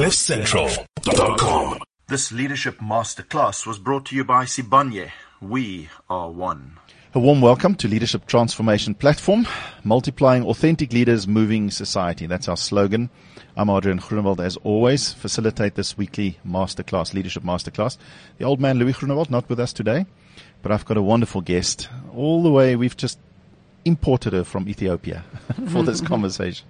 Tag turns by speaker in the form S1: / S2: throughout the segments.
S1: CliffCentral.com.
S2: This leadership masterclass was brought to you by Sibanye. We are one.
S3: A warm welcome to Leadership Transformation Platform, multiplying authentic leaders, moving society. That's our slogan. I'm Adriaan Groenewald, as always, facilitate this weekly masterclass, leadership masterclass. The old man Louis Groenewald not with us today, but I've got a wonderful guest all the way. We've just imported her from Ethiopia for this conversation.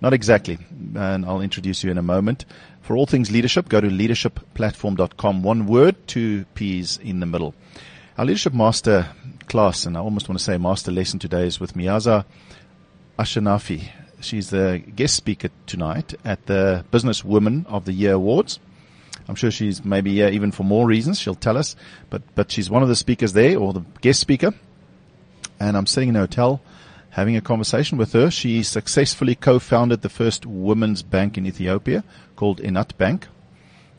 S3: Not exactly, and I'll introduce you in a moment. For all things leadership, go to leadershipplatform.com. One word, two P's in the middle. Our leadership master class, and I almost want to say master lesson today is with Meaza Ashenafi. She's the guest speaker tonight at the Business Women of the Year Awards. I'm sure she's maybe here even for more reasons. She'll tell us, but, but she's one of the speakers there or the guest speaker. And I'm sitting in a hotel having a conversation with her. She successfully co-founded the first women's bank in Ethiopia called Enat Bank.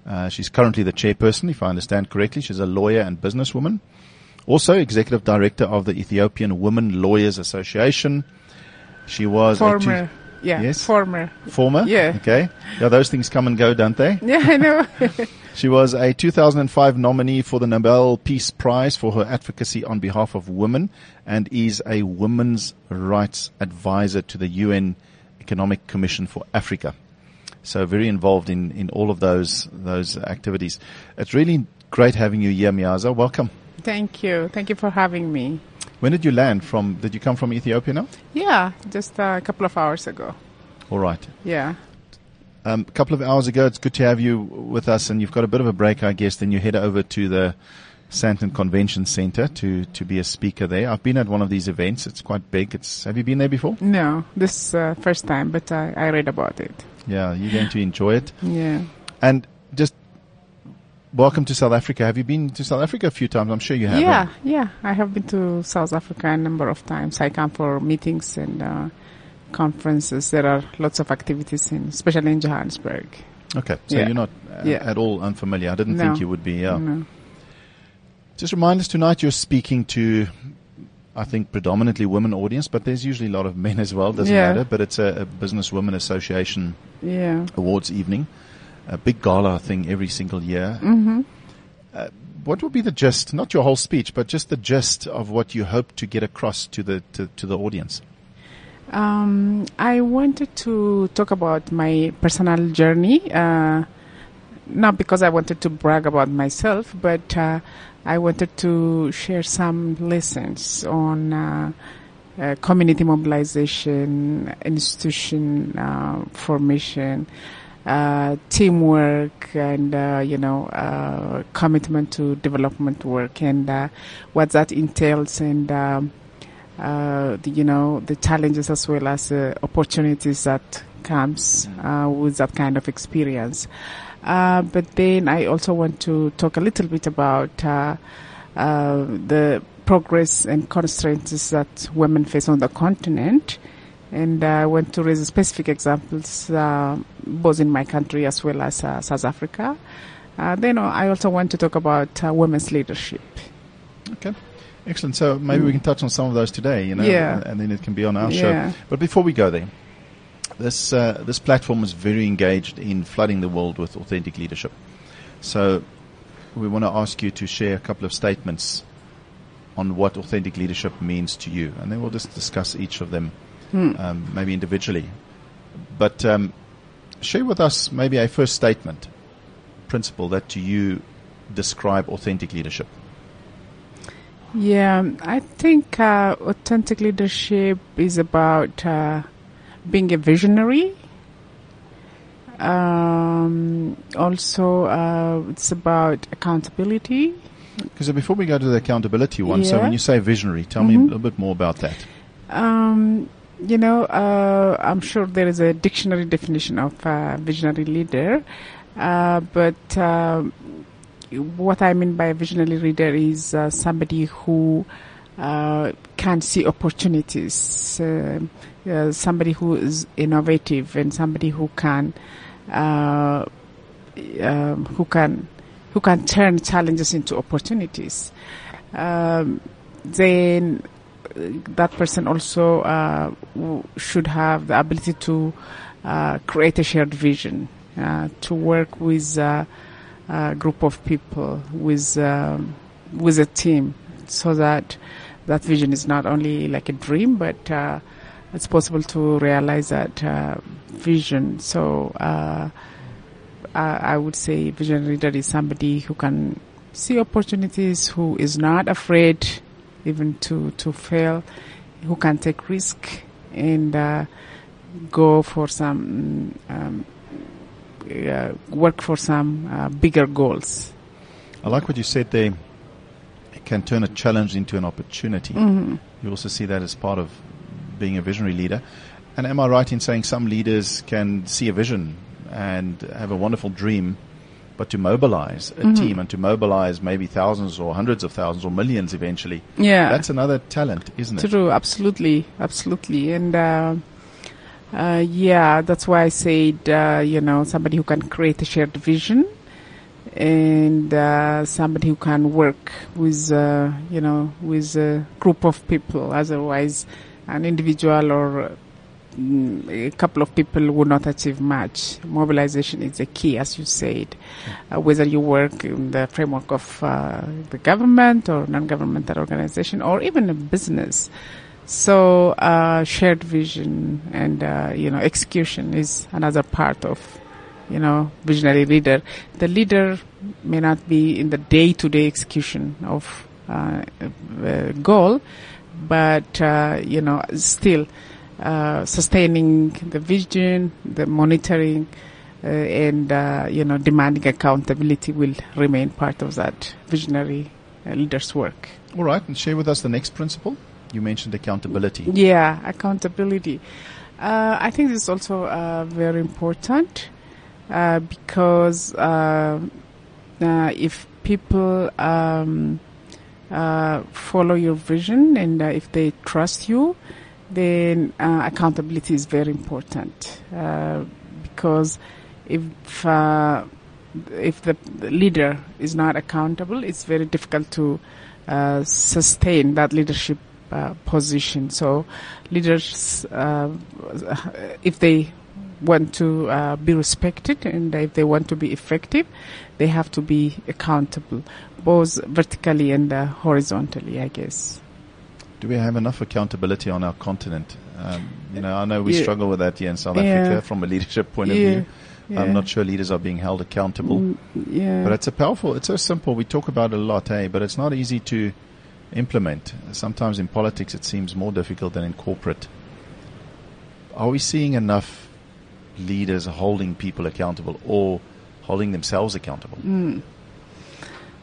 S3: Uh, she's currently the chairperson, if I understand correctly. She's a lawyer and businesswoman. Also executive director of the Ethiopian Women Lawyers Association. She was
S4: Former.
S3: a
S4: yeah.
S3: Yes?
S4: Former.
S3: former.
S4: Yeah.
S3: Okay. Yeah, those things come and go, don't they?
S4: Yeah, I know.
S3: She was a 2005 nominee for the Nobel Peace Prize for her advocacy on behalf of women and is a women's rights advisor to the UN Economic Commission for Africa. So very involved in, in all of those, those activities. It's really great having you here, Meaza. Welcome.
S4: Thank you. Thank you for having me.
S3: When did you land from, did you come from Ethiopia now?
S4: Yeah, just a couple of hours ago.
S3: All right.
S4: Yeah.
S3: Um, a couple of hours ago, it's good to have you with us, and you've got a bit of a break, I guess. Then you head over to the Sandton Convention Center to, to be a speaker there. I've been at one of these events. It's quite big. It's have you been there before?
S4: No, this is uh, first time, but I, I read about it.
S3: Yeah, you're going to enjoy it.
S4: Yeah.
S3: And just welcome to South Africa. Have you been to South Africa a few times? I'm sure you have.
S4: Yeah, yeah. I have been to South Africa a number of times. I come for meetings and uh, conferences. There are lots of activities in, especially in Johannesburg.
S3: Okay, so
S4: Yeah.
S3: you're not uh,
S4: Yeah.
S3: at all unfamiliar. I didn't
S4: No.
S3: think you would be. Yeah.
S4: No.
S3: Just remind us tonight you're speaking to, I think, predominantly women audience, but there's usually a lot of men as well. Doesn't
S4: Yeah.
S3: matter. But it's a, a Business Women Association
S4: Yeah.
S3: awards evening, a big gala thing every single year.
S4: Mm-hmm.
S3: Uh, what would be the gist? Not your whole speech, but just the gist of what you hope to get across to the to, to the audience.
S4: Um, I wanted to talk about my personal journey, uh, not because I wanted to brag about myself, but uh, I wanted to share some lessons on uh, uh, community mobilization, institution uh, formation, uh, teamwork, and uh, you know uh, commitment to development work, and what that entails, and um, uh, the, you know the challenges as well as uh, opportunities that comes uh, with that kind of experience. Uh, but then I also want to talk a little bit about uh, uh, the progress and constraints that women face on the continent. And I want to raise specific examples, uh, both in my country as well as uh, South Africa. Uh, then I also want to talk about uh, women's leadership.
S3: Okay. Excellent. So maybe we can touch on some of those today, you know,
S4: Yeah.
S3: and then it can be on our
S4: Yeah.
S3: show. But before we go there, this uh, this platform is very engaged in flooding the world with authentic leadership. So we want to ask you to share a couple of statements on what authentic leadership means to you, and then we'll just discuss each of them, um, maybe individually. But um, share with us maybe a first statement, principle that to you describe authentic leadership.
S4: Yeah, I think uh, authentic leadership is about uh, being a visionary. Um, also, uh, it's about accountability.
S3: Because before we go to the accountability one, so when you say visionary, tell me a
S4: Mhm.
S3: little bit more about that.
S4: Um, you know, uh, I'm sure there is a dictionary definition of uh, visionary leader, uh, but what I mean by a visionary reader is uh, somebody who uh, can see opportunities, uh, uh, somebody who is innovative, and somebody who can uh, um, who can who can turn challenges into opportunities. Um, then uh, that person also uh, w- should have the ability to uh, create a shared vision uh, to work with uh, group of people, with um, with a team, so that that vision is not only like a dream, but uh, it's possible to realize that uh, vision. So uh, I, I would say visionary leader is somebody who can see opportunities, who is not afraid even to to fail, who can take risk and uh, go for some um, work for some uh, bigger goals.
S3: I like what you said there. It can turn a challenge into an opportunity.
S4: Mm-hmm.
S3: You also see that as part of being a visionary leader. And am I right in saying some leaders can see a vision and have a wonderful dream, but to mobilize a
S4: Mm-hmm.
S3: team and to mobilize maybe thousands or hundreds of thousands or millions eventually,
S4: Yeah,
S3: that's another talent, isn't it?
S4: True, absolutely, absolutely, and uh, uh, yeah, that's why I said uh, you know somebody who can create a shared vision, and uh, somebody who can work with uh, you know with a group of people. Otherwise, an individual or mm, a couple of people will not achieve much. Mobilization is the key, as you said. Uh, whether you work in the framework of uh, the government or non-governmental organization or even a business. So uh, shared vision and uh, you know execution is another part of you know visionary leader. The leader may not be in the day-to-day execution of uh, goal, but uh, you know still uh, sustaining the vision, the monitoring, uh, and you know demanding accountability will remain part of that visionary leader's work.
S3: All right, and share with us the next principle. You mentioned accountability.
S4: Yeah, accountability. Uh, I think this is also uh, very important uh, because uh, uh, if people um, uh, follow your vision and if they trust you, then accountability is very important uh, because if if the leader is not accountable, it's very difficult to sustain that leadership uh, position. So, leaders, uh, if they want to uh, be respected and if they want to be effective, they have to be accountable, both vertically and uh, horizontally, I guess.
S3: Do we have enough accountability on our continent? Um, you know, I know we
S4: Yeah.
S3: struggle with that here in South
S4: Yeah.
S3: Africa from a leadership point of
S4: Yeah.
S3: view. I'm not sure leaders are being held accountable.
S4: Mm, yeah.
S3: But it's a powerful, it's so simple. We talk about it a lot, hey, but it's not easy to implement. Sometimes in politics it seems more difficult than in corporate. Are we seeing enough leaders holding people accountable or holding themselves accountable?
S4: Mm.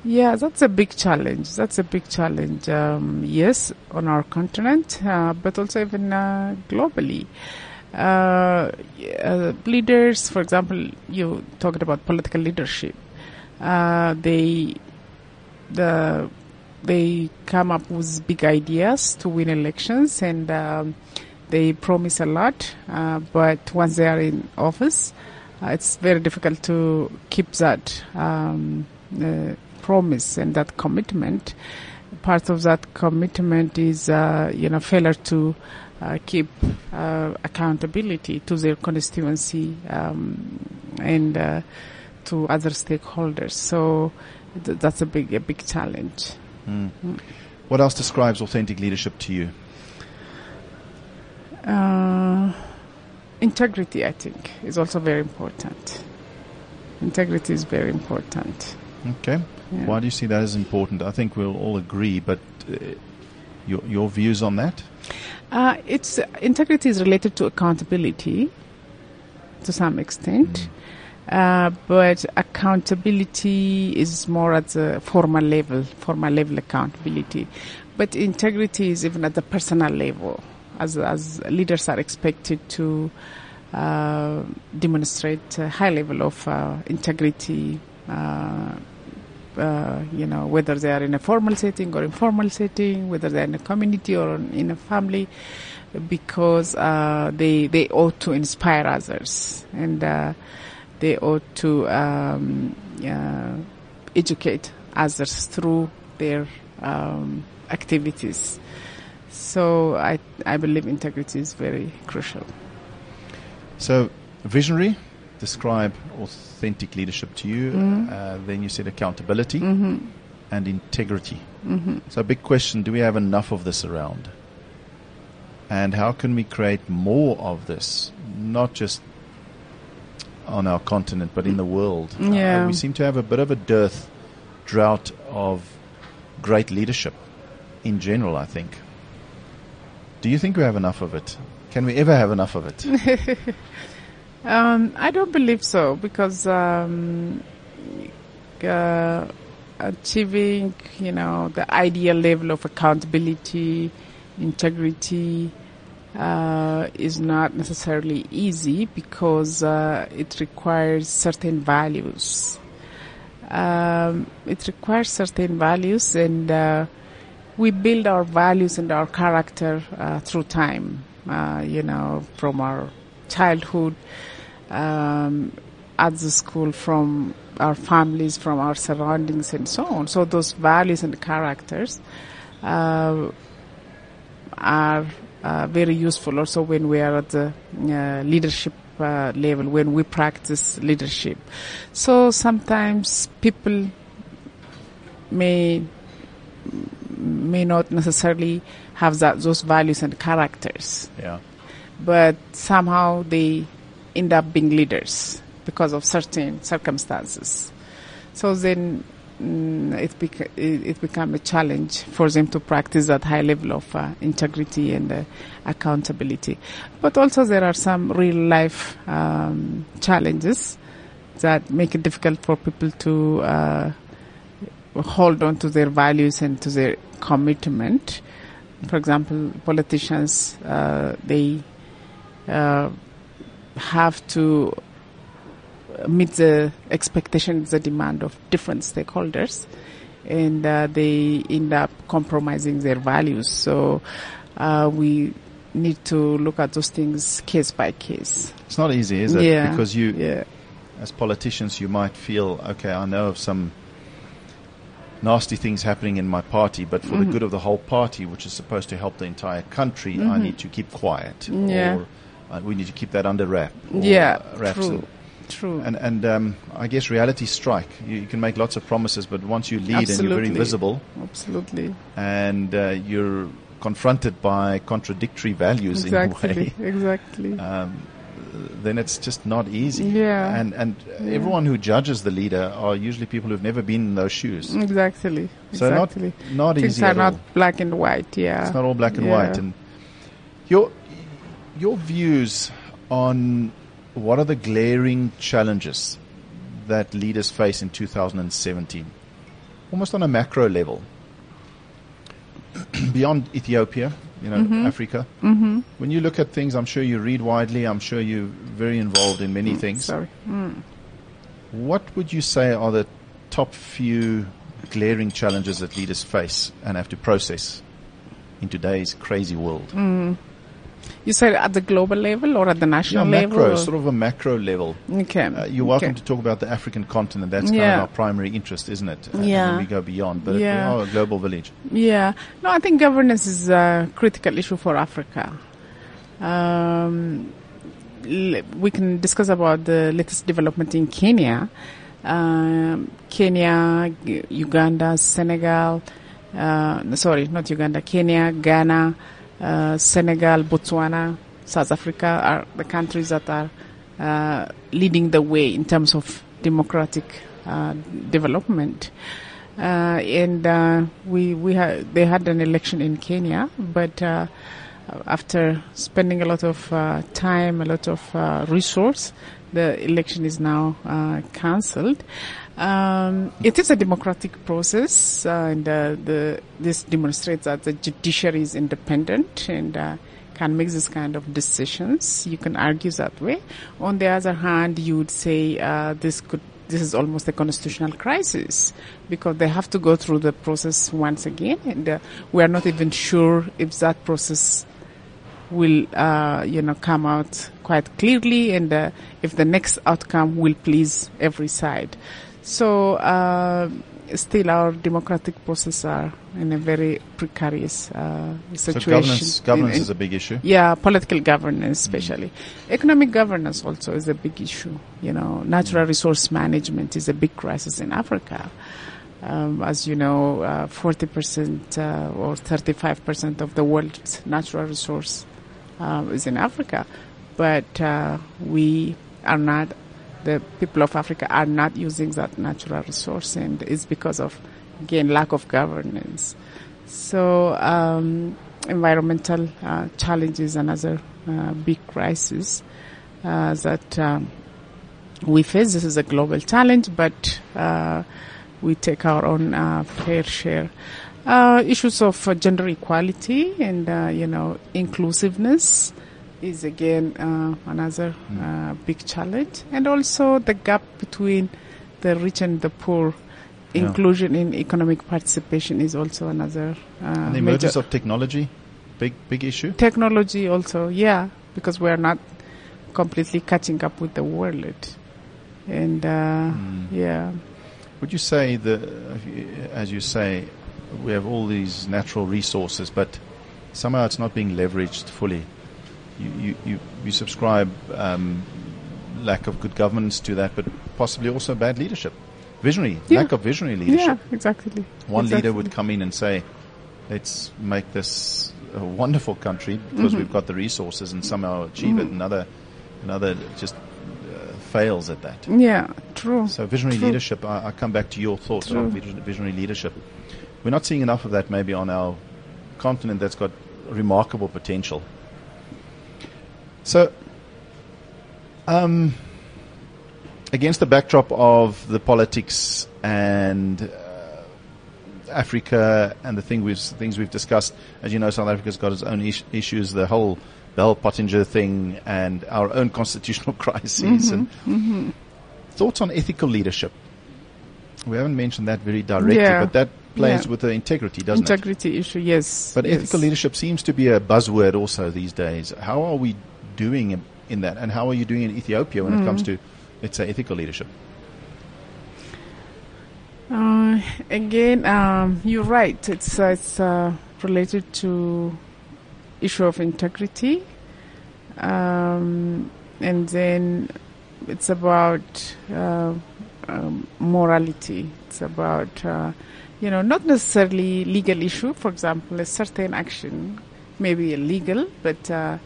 S4: Yeah, that's a big challenge. That's a big challenge. Um, yes, on our continent, uh, but also even uh, globally. Uh, leaders, for example, you talked about political leadership. Uh, they, the, they come up with big ideas to win elections, and um, they promise a lot. Uh, but once they are in office, uh, it's very difficult to keep that um, uh, promise and that commitment. Part of that commitment is, uh, you know, failure to uh, keep uh, accountability to their constituency um, and to other stakeholders. So th- that's a big, a big challenge.
S3: Mm. What else describes authentic leadership to you?
S4: Uh, integrity, I think, is also very important. Integrity is very important.
S3: Okay.
S4: Yeah.
S3: Why do you see that as important? I think we'll all agree, but uh, your, your views on that?
S4: Uh, it's integrity is related to accountability to some extent, uh, but accountability is more at the formal level, formal level accountability. But integrity is even at the personal level, as as leaders are expected to uh, demonstrate a high level of uh, integrity. Uh, uh, you know, whether they are in a formal setting or informal setting, whether they're in a community or in a family, because uh, they they ought to inspire others and uh, they ought to um, uh, educate others through their um, activities. So I I believe integrity is very crucial.
S3: So, visionary, describe authentic leadership to you.
S4: Mm-hmm.
S3: Uh, then you said accountability and integrity. So, big question do we have enough of this around? And how can we create more of this? Not just on our continent, but in the world. Uh, we seem to have a bit of a dearth, drought of great leadership in general, I think. Do you think we have enough of it? Can we ever have enough of it?
S4: Um, I don't believe so because um, uh, achieving, you know, the ideal level of accountability, integrity, uh, is not necessarily easy because uh, it requires certain values. Um, it requires certain values, and uh, we build our values and our character uh, through time. Uh, you know, from our childhood, um, at the school, from our families, from our surroundings, and so on. So those values and characters uh, are uh, very useful also when we are at the uh, leadership uh, level, when we practice leadership. So sometimes people may may not necessarily have that those values and characters
S3: yeah.
S4: but somehow they end up being leaders because of certain circumstances. So then mm, it, bec- it, become a challenge for them to practice that high level of uh, integrity and uh, accountability. But also there are some real life um, challenges that make it difficult for people to uh, hold on to their values and to their commitment. For example, politicians, uh, they uh, have to meet the expectations, the demand of different stakeholders, and uh, they end up compromising their values. So uh, we need to look at those things case by case.
S3: It's not easy, is it?
S4: Yeah.
S3: Because you,
S4: Yeah.
S3: as politicians, you might feel, okay, I know of some nasty things happening in my party, but for
S4: Mm-hmm.
S3: the good of the whole party, which is supposed to help the entire country, I need to keep quiet.
S4: Mm-hmm. Yeah.
S3: Or uh, we need to keep that under wrap.
S4: Yeah,
S3: uh, wraps.
S4: true. True.
S3: and, and um, I guess reality strike. You, you can make lots of promises, but once you lead and you're very visible
S4: Absolutely.
S3: and uh, you're confronted by contradictory values in a
S4: Exactly.
S3: way,
S4: Exactly.
S3: um, then it's just not easy.
S4: Yeah.
S3: And and everyone who judges the leader are usually people who've never been in those shoes.
S4: exactly.
S3: So not
S4: exactly.
S3: not
S4: Things
S3: easy
S4: are
S3: at
S4: not
S3: all.
S4: black and white. Yeah.
S3: It's not all black and
S4: Yeah.
S3: white. And your your views on what are the glaring challenges that leaders face in 2017, almost on a macro level, beyond Ethiopia, you know,
S4: Mm-hmm.
S3: Africa. Mm-hmm. When you look at things, I'm sure you read widely. I'm sure you're very involved in many things.
S4: Sorry. Mm.
S3: What would you say are the top few glaring challenges that leaders face and have to process in today's crazy world?
S4: You said at the global level or at the
S3: Yeah,
S4: national level?
S3: macro,
S4: or-
S3: sort of a macro level.
S4: Okay.
S3: Uh, you're welcome
S4: okay.
S3: to talk about the African continent. That's kind of our primary interest, isn't it? Uh,
S4: Yeah.
S3: And then we go beyond, but
S4: Yeah.
S3: we are a global village.
S4: Yeah. No, I think governance is a critical issue for Africa. Um, l- we can discuss about the latest development in Kenya. Um, Kenya, G- Uganda, Senegal, uh, sorry, not Uganda, Kenya, Ghana, uh, Senegal, Botswana, South Africa are the countries that are uh, leading the way in terms of democratic uh, development. Uh, and uh, we we had they had an election in Kenya, but uh, after spending a lot of uh, time, a lot of uh, resource, the election is now uh, cancelled. Um, it is a democratic process, uh, and uh, the this demonstrates that the judiciary is independent and. Uh, can make this kind of decisions. You can argue that way. On the other hand, you would say uh, this could this is almost a constitutional crisis because they have to go through the process once again, and uh, we are not even sure if that process will, uh, you know, come out quite clearly, and uh, if the next outcome will please every side. So uh, still, our democratic processes are in a very precarious uh, situation.
S3: So governance, governance
S4: In- in-
S3: is a big issue.
S4: yeah, political governance, especially economic governance, also is a big issue. You know, natural resource management is a big crisis in Africa. Um, as you know, uh, forty percent uh, or thirty-five percent of the world's natural resource uh, is in Africa, but uh, we are not. The people of Africa are not using that natural resource, and it's because of again lack of governance. So um, environmental uh, challenge is another uh, big crisis uh, that um, we face. This is a global challenge, but uh, we take our own uh, fair share. Uh, issues of uh, gender equality and you know inclusiveness is again uh, another uh, big challenge, and also the gap between the rich and the poor.
S3: Yeah.
S4: Inclusion in economic participation is also another uh,
S3: And the emergence of technology, big big issue.
S4: technology also yeah because we are not completely catching up with the world and uh,
S3: Hmm.
S4: yeah
S3: Would you say that, as you say, we have all these natural resources, but somehow it's not being leveraged fully? You, you, you, you subscribe um, lack of good governance to that, but possibly also bad leadership. Visionary,
S4: Yeah.
S3: lack of visionary leadership.
S4: yeah exactly
S3: One
S4: exactly.
S3: leader would come in and say, let's make this a wonderful country because
S4: Mm-hmm.
S3: we've got the resources and somehow achieve it. Another, another just uh, fails at that.
S4: yeah true
S3: So visionary
S4: True.
S3: leadership, I, I come back to your thoughts
S4: True.
S3: on visionary leadership. We're not seeing enough of that maybe on our continent that's got remarkable potential. So, um, against the backdrop of the politics and uh, Africa and the thing we've, things we've discussed, as you know, South Africa's got its own is- issues, the whole Bell Pottinger thing and our own constitutional crises and thoughts on ethical leadership. We haven't mentioned that very directly,
S4: Yeah.
S3: but that plays
S4: Yeah.
S3: with the integrity, doesn't it?
S4: integrity issue yes
S3: But
S4: yes.
S3: ethical leadership seems to be a buzzword also these days. How are we doing in, that? And how are you doing in Ethiopia when it comes
S4: Mm.
S3: to, let's say, ethical leadership?
S4: Uh, again, um, you're right. It's uh, it's uh, related to issue of integrity, um, and then it's about uh, um, morality. It's about uh, you know not necessarily legal issue. For example, a certain action may be illegal, but uh,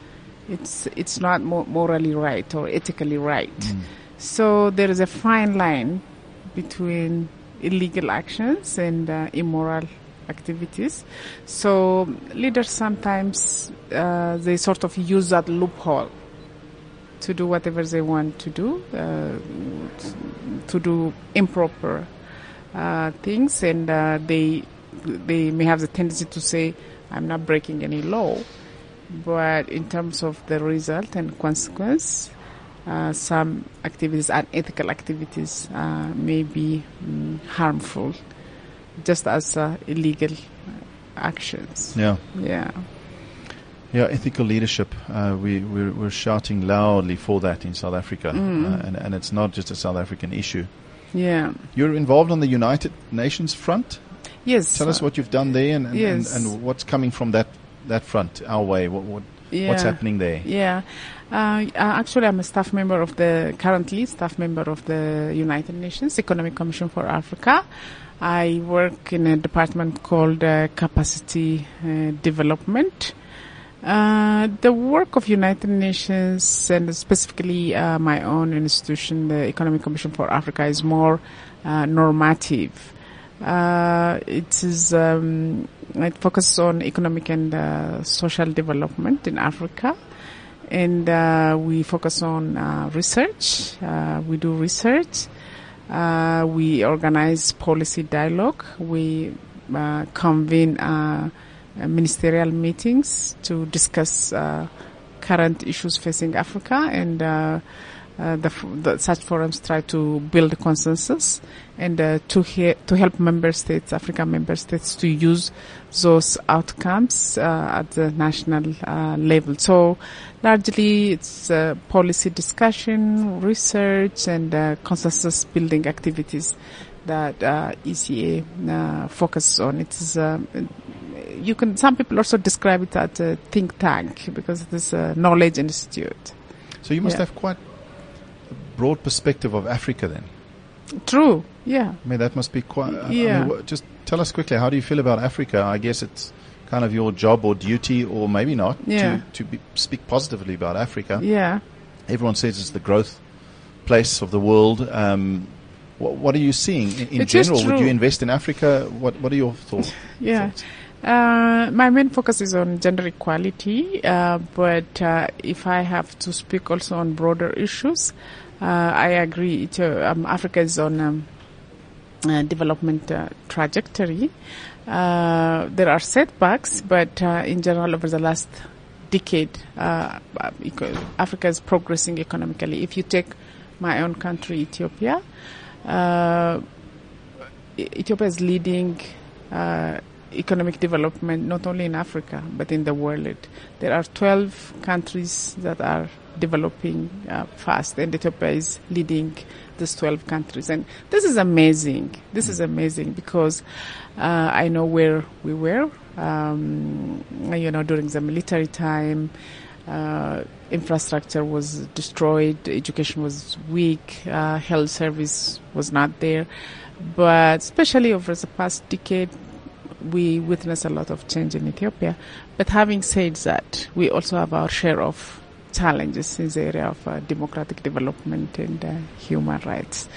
S4: it's it's not mo- morally right or ethically right. So there is a fine line between illegal actions and uh, immoral activities. So leaders sometimes uh, they sort of use that loophole to do whatever they want to do, uh, to do improper uh, things, and uh, they they may have the tendency to say, "I'm not breaking any law," but in terms of the result and consequence, uh, some activities, unethical activities, uh, may be mm, harmful, just as uh, illegal actions.
S3: Yeah.
S4: Yeah.
S3: Yeah, ethical leadership. Uh, we, we're, we're shouting loudly for that in South Africa.
S4: Mm.
S3: Uh, and, and it's not just a South African issue.
S4: Yeah.
S3: You're involved on the United Nations front.
S4: Yes.
S3: Tell us what you've done there and, and,
S4: Yes.
S3: and, and what's coming from that, that front, our way. What, what,
S4: yeah.
S3: What's happening there?
S4: Yeah. Uh, uh, actually, I'm a staff member of the, currently staff member of the United Nations Economic Commission for Africa. I work in a department called uh, Capacity uh, Development. Uh, the work of United Nations and specifically uh, my own institution, the Economic Commission for Africa, is more uh, normative. Uh, it is um, it focuses on economic and uh, social development in Africa, and uh, we focus on uh, research. Uh, we do research. Uh, we organize policy dialogue. We uh, convene ministerial meetings to discuss current issues facing Africa and uh, the, the, such forums try to build consensus and uh, to he- to help member states, African member states, to use those outcomes uh, at the national uh, level. So largely, it's uh, policy discussion, research, and uh, consensus building activities that uh, ECA uh, focuses on. It is you can some people also describe it as a think tank because it is a knowledge institute.
S3: So you must
S4: Yeah.
S3: have quite broad perspective of Africa then.
S4: True. Yeah.
S3: I mean, that must be quite. I
S4: Yeah.
S3: mean, just tell us quickly, how do you feel about Africa? I guess it's kind of your job or duty, or maybe not,
S4: Yeah.
S3: to, to speak positively about Africa.
S4: Yeah.
S3: Everyone says it's the growth place of the world. Um, what, what are you seeing in, in general? Would you invest in Africa? What What are your thoughts?
S4: Yeah.
S3: thoughts?
S4: Uh, my main focus is on gender equality, uh, but uh, if I have to speak also on broader issues, I agree. It, uh, um, Africa is on um, a development uh, trajectory. Uh, there are setbacks, but uh, in general, over the last decade, uh, uh, Africa is progressing economically. If you take my own country, Ethiopia, uh, Ethiopia is leading uh, economic development not only in Africa but in the world. There are 12 countries that are developing uh, fast, and Ethiopia is leading these 12 countries. And this is amazing. This is amazing because uh, I know where we were, um, you know, during the military time. Uh, infrastructure was destroyed, education was weak, uh, health service was not there. But especially over the past decade, we witnessed a lot of change in Ethiopia. But having said that, we also have our share of challenges in the area of uh, democratic development and uh, human rights.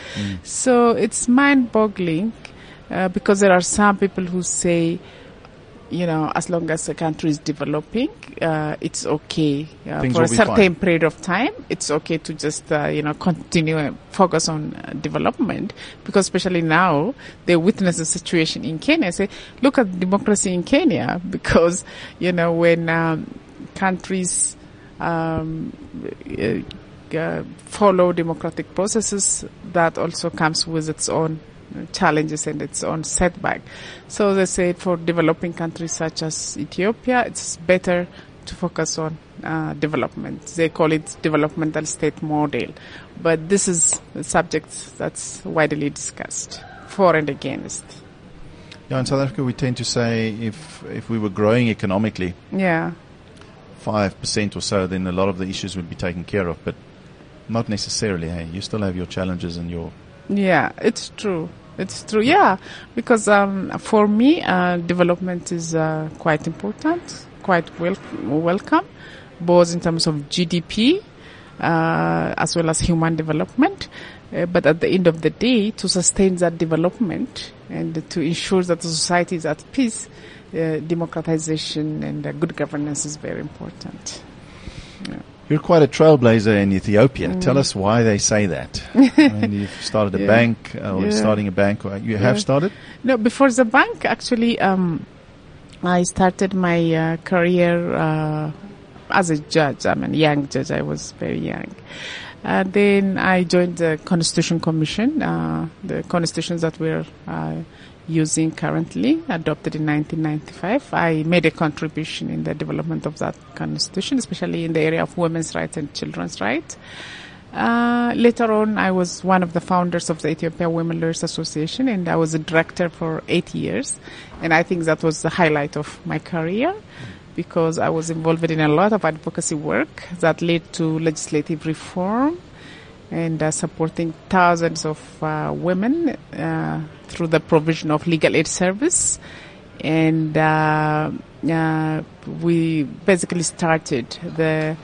S4: So it's mind boggling uh, because there are some people who say, you know, as long as the country is developing, uh, it's okay uh, for a certain
S3: fine.
S4: period of time. It's okay to just, uh, you know, continue and focus on uh, development because especially now they witness the situation in Kenya. Say, look at democracy in Kenya because, you know, when um, countries um, uh, follow democratic processes, that also comes with its own challenges and its own setback. So they say for developing countries such as Ethiopia, it's better to focus on uh, development. They call it developmental state model, but this is a subject that's widely discussed for and against.
S3: Yeah, in South Africa, we tend to say if if we were growing economically
S4: Yeah,
S3: five percent or so, then a lot of the issues would be taken care of. But not necessarily. Hey, you still have your challenges and your
S4: yeah, it's true. It's true. Yeah, because um, for me, uh, development is uh, quite important, quite wel- welcome, both in terms of GDP uh, as well as human development. Uh, but at the end of the day, to sustain that development and to ensure that the society is at peace, uh, democratization and uh, good governance is very important.
S3: You're quite a trailblazer in Ethiopia. Tell us why they say that. I mean, you've started a
S4: Mm. Yeah.
S3: bank, uh, or
S4: Yeah.
S3: starting a bank. Or you have started?
S4: No, before the bank, actually, um, I started my uh, career uh, as a judge. I'm a young judge. I was very young. And then I joined the Constitution Commission, uh, the constitutions that we're uh, using currently, adopted in 1995. I made a contribution in the development of that constitution, especially in the area of women's rights and children's rights. Uh, later on, I was one of the founders of the Ethiopia Women Lawyers Association, and I was a director for eight years. And I think that was the highlight of my career because I was involved in a lot of advocacy work that led to legislative reform and uh, supporting thousands of uh, women uh, through the provision of legal aid service. And uh, uh, we basically started the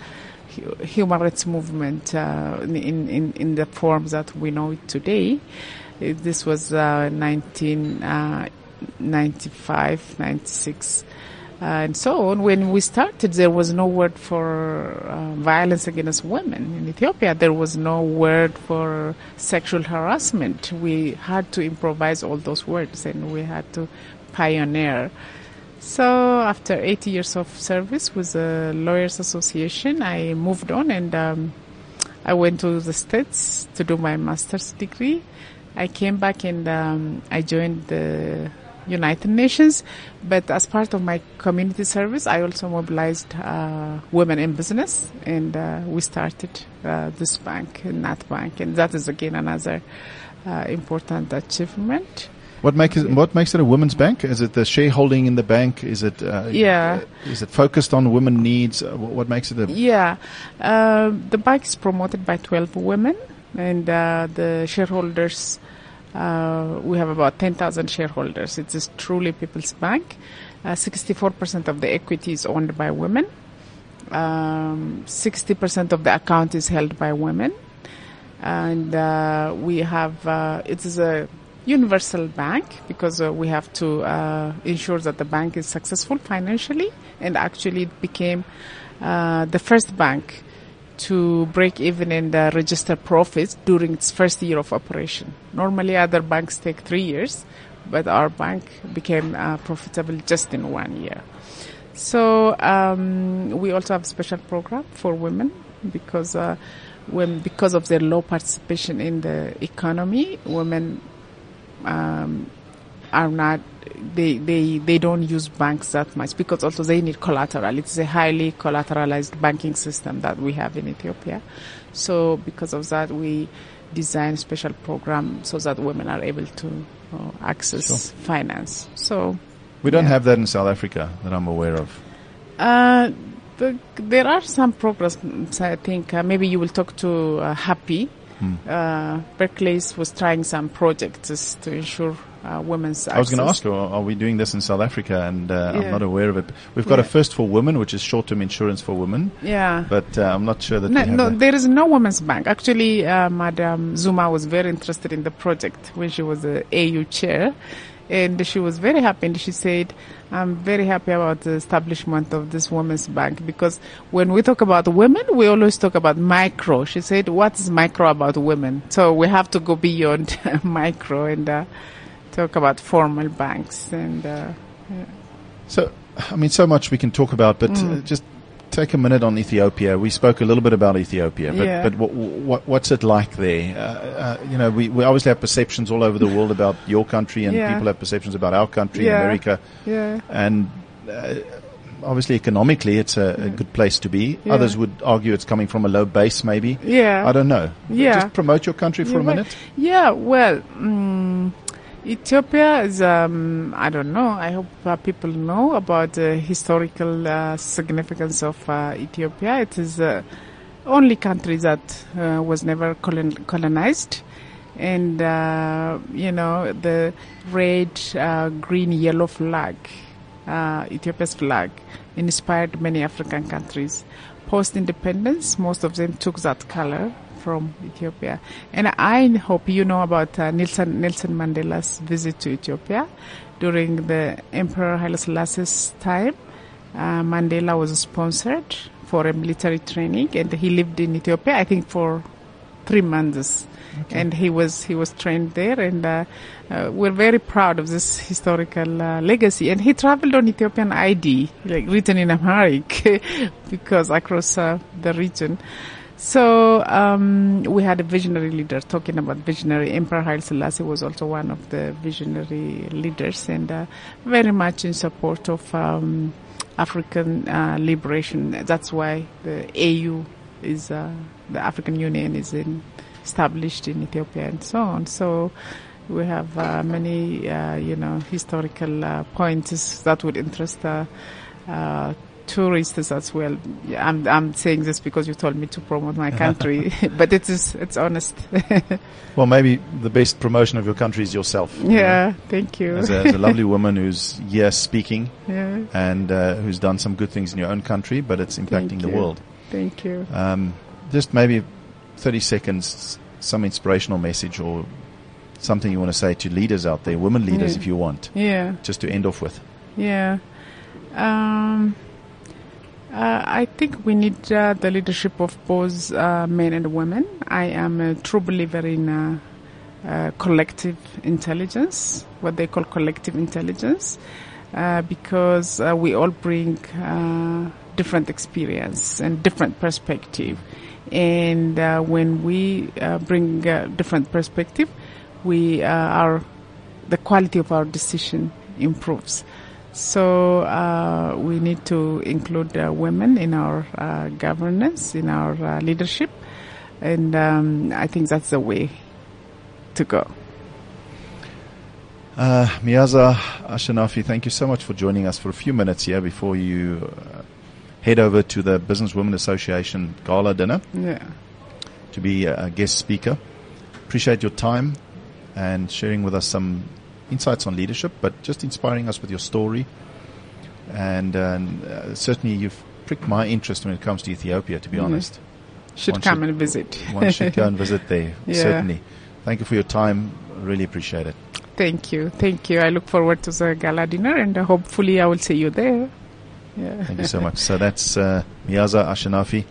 S4: hu- human rights movement uh, in, in, in the form that we know it today. This was uh, 1995, 96 uh, and so on. When we started, there was no word for uh, violence against women in Ethiopia. There was no word for sexual harassment. We had to improvise all those words, and we had to pioneer. So after 80 years of service with the Lawyers Association, I moved on and um, I went to the States to do my master's degree. I came back and um, I joined the United Nations, but as part of my community service, I also mobilized uh, women in business, and uh, we started uh, this bank, Enat Bank, and that is again another uh, important achievement.
S3: What makes it, what makes it a women's bank? Is it the shareholding in the bank? Is it uh,
S4: Yeah.
S3: Is it focused on women needs? Uh, What makes it a
S4: Yeah, uh, the bank is promoted by 12 women, and uh, the shareholders, uh, we have about 10,000 shareholders. It is truly people's bank. Uh, 64% of the equity is owned by women. Um, 60% of the account is held by women. And uh, we have, uh, it is a universal bank because uh, we have to uh, ensure that the bank is successful financially and actually it became uh, the first bank to break even and uh, register profits during its first year of operation. Normally other banks take three years, but our bank became uh, profitable just in one year. So um, we also have a special program for women because uh, when because of their low participation in the economy, women um, are not they, they they don't use banks that much because also they need collateral. It's a highly collateralized banking system that we have in Ethiopia. So because of that, we design special program so that women are able to uh, access finance. So
S3: We don't
S4: Yeah.
S3: have that in South Africa that I'm aware of.
S4: uh, the, there are some progress. mm, I think uh, maybe you will talk to uh, Happy.
S3: Hmm.
S4: Uh, Barclays was trying some projects to ensure uh, women's access.
S3: I was going to ask you, are we doing this in South Africa? And uh, I'm not aware of it. We've got a First for Women, which is short-term insurance for women,
S4: Yeah.
S3: but uh, I'm not sure that
S4: No, no, there is no women's bank. Actually, uh, Madam Zuma was very interested in the project when she was the AU chair, and she was very happy. And she said, "I'm very happy about the establishment of this women's bank because when we talk about women, we always talk about micro." She said, "What is micro about women?" So we have to go beyond micro and uh, talk about formal banks and. Uh,
S3: So, I mean, so much we can talk about, but
S4: Mm.
S3: uh, just take a minute on Ethiopia. We spoke a little bit about Ethiopia, but,
S4: Yeah.
S3: but what, what, what's it like there? Uh, uh, you know, we, we obviously have perceptions all over the world about your country, and
S4: Yeah.
S3: people have perceptions about our country,
S4: Yeah.
S3: America,
S4: yeah.
S3: and uh, obviously economically it's a, a good place to be. Others would argue it's coming from a low base, maybe.
S4: Yeah.
S3: I don't know.
S4: Yeah.
S3: Just promote your country for a
S4: right.
S3: minute.
S4: Yeah, well, mm, Ethiopia is, um, I don't know, I hope uh, people know about the historical uh, significance of uh, Ethiopia. It is the only country that uh, was never colon- colonized. And, uh, you know, the red, uh, green, yellow flag, uh, Ethiopia's flag, inspired many African countries. Post independence, most of them took that color from Ethiopia. And I hope you know about uh, Nelson, Nelson Mandela's visit to Ethiopia during the Emperor Haile Selassie's time. Uh, Mandela was sponsored for a military training and he lived in Ethiopia, I think for three months. And he was he was trained there, and uh, uh, we're very proud of this historical uh, legacy. And he traveled on Ethiopian ID, like written in Amharic, because across uh, the region. So um, we had a visionary leader talking about visionary. Emperor Haile Selassie was also one of the visionary leaders, and uh, very much in support of um, African uh, liberation. That's why the AU is uh, the African Union is in, established in Ethiopia and so on. So we have uh, many, uh, you know, historical uh, points that would interest tourists as well. I'm I'm saying this because you told me to promote my country, but it is it's honest.
S3: Well, maybe the best promotion of your country is yourself. you know,
S4: yeah, thank you.
S3: As a, as a lovely woman who's here speaking
S4: yeah,
S3: and uh, who's done some good things in your own country, but it's impacting the world.
S4: thank you.
S3: Um, just maybe 30 seconds, some inspirational message or something you want to say to leaders out there, women leaders
S4: Yeah.
S3: if you want,
S4: Yeah.
S3: just to end off with.
S4: Yeah. Um, uh, I think we need uh, the leadership of both uh, men and women. I am a true believer in uh, uh, collective intelligence, what they call collective intelligence, uh, because we all bring uh, different experience and different perspective. And uh, when we bring different perspective, we our the quality of our decision improves. So uh, we need to include uh, women in our uh, governance, in our uh, leadership, and um, I think that's the way to go.
S3: Uh, Meaza Ashenafi, thank you so much for joining us for a few minutes here before you uh, head over to the Business Women Association Gala dinner
S4: Yeah.
S3: to be a a guest speaker. Appreciate your time and sharing with us some insights on leadership, but just inspiring us with your story. And uh, certainly you've pricked my interest when it comes to Ethiopia, to be
S4: Mhm.
S3: honest.
S4: Should
S3: One
S4: come
S3: should-
S4: and visit.
S3: One should go and visit there,
S4: Yeah.
S3: certainly. Thank you for your time. Really appreciate it.
S4: Thank you. Thank you. I look forward to the gala dinner and uh, hopefully I will see you there. Yeah.
S3: Thank you so much. So that's uh, Meaza Ashenafi.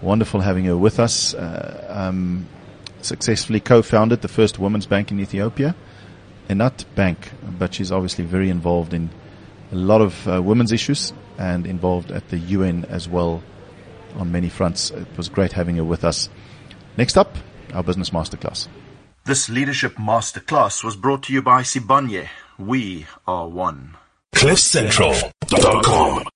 S3: Wonderful having her with us. Uh, um, successfully co-founded the first women's bank in Ethiopia, Enat Bank, but she's obviously very involved in a lot of uh, women's issues and involved at the UN as well on many fronts. It was great having her with us. Next up, our business masterclass.
S2: This leadership masterclass was brought to you by Sibanye. We are one.
S1: CliffCentral.com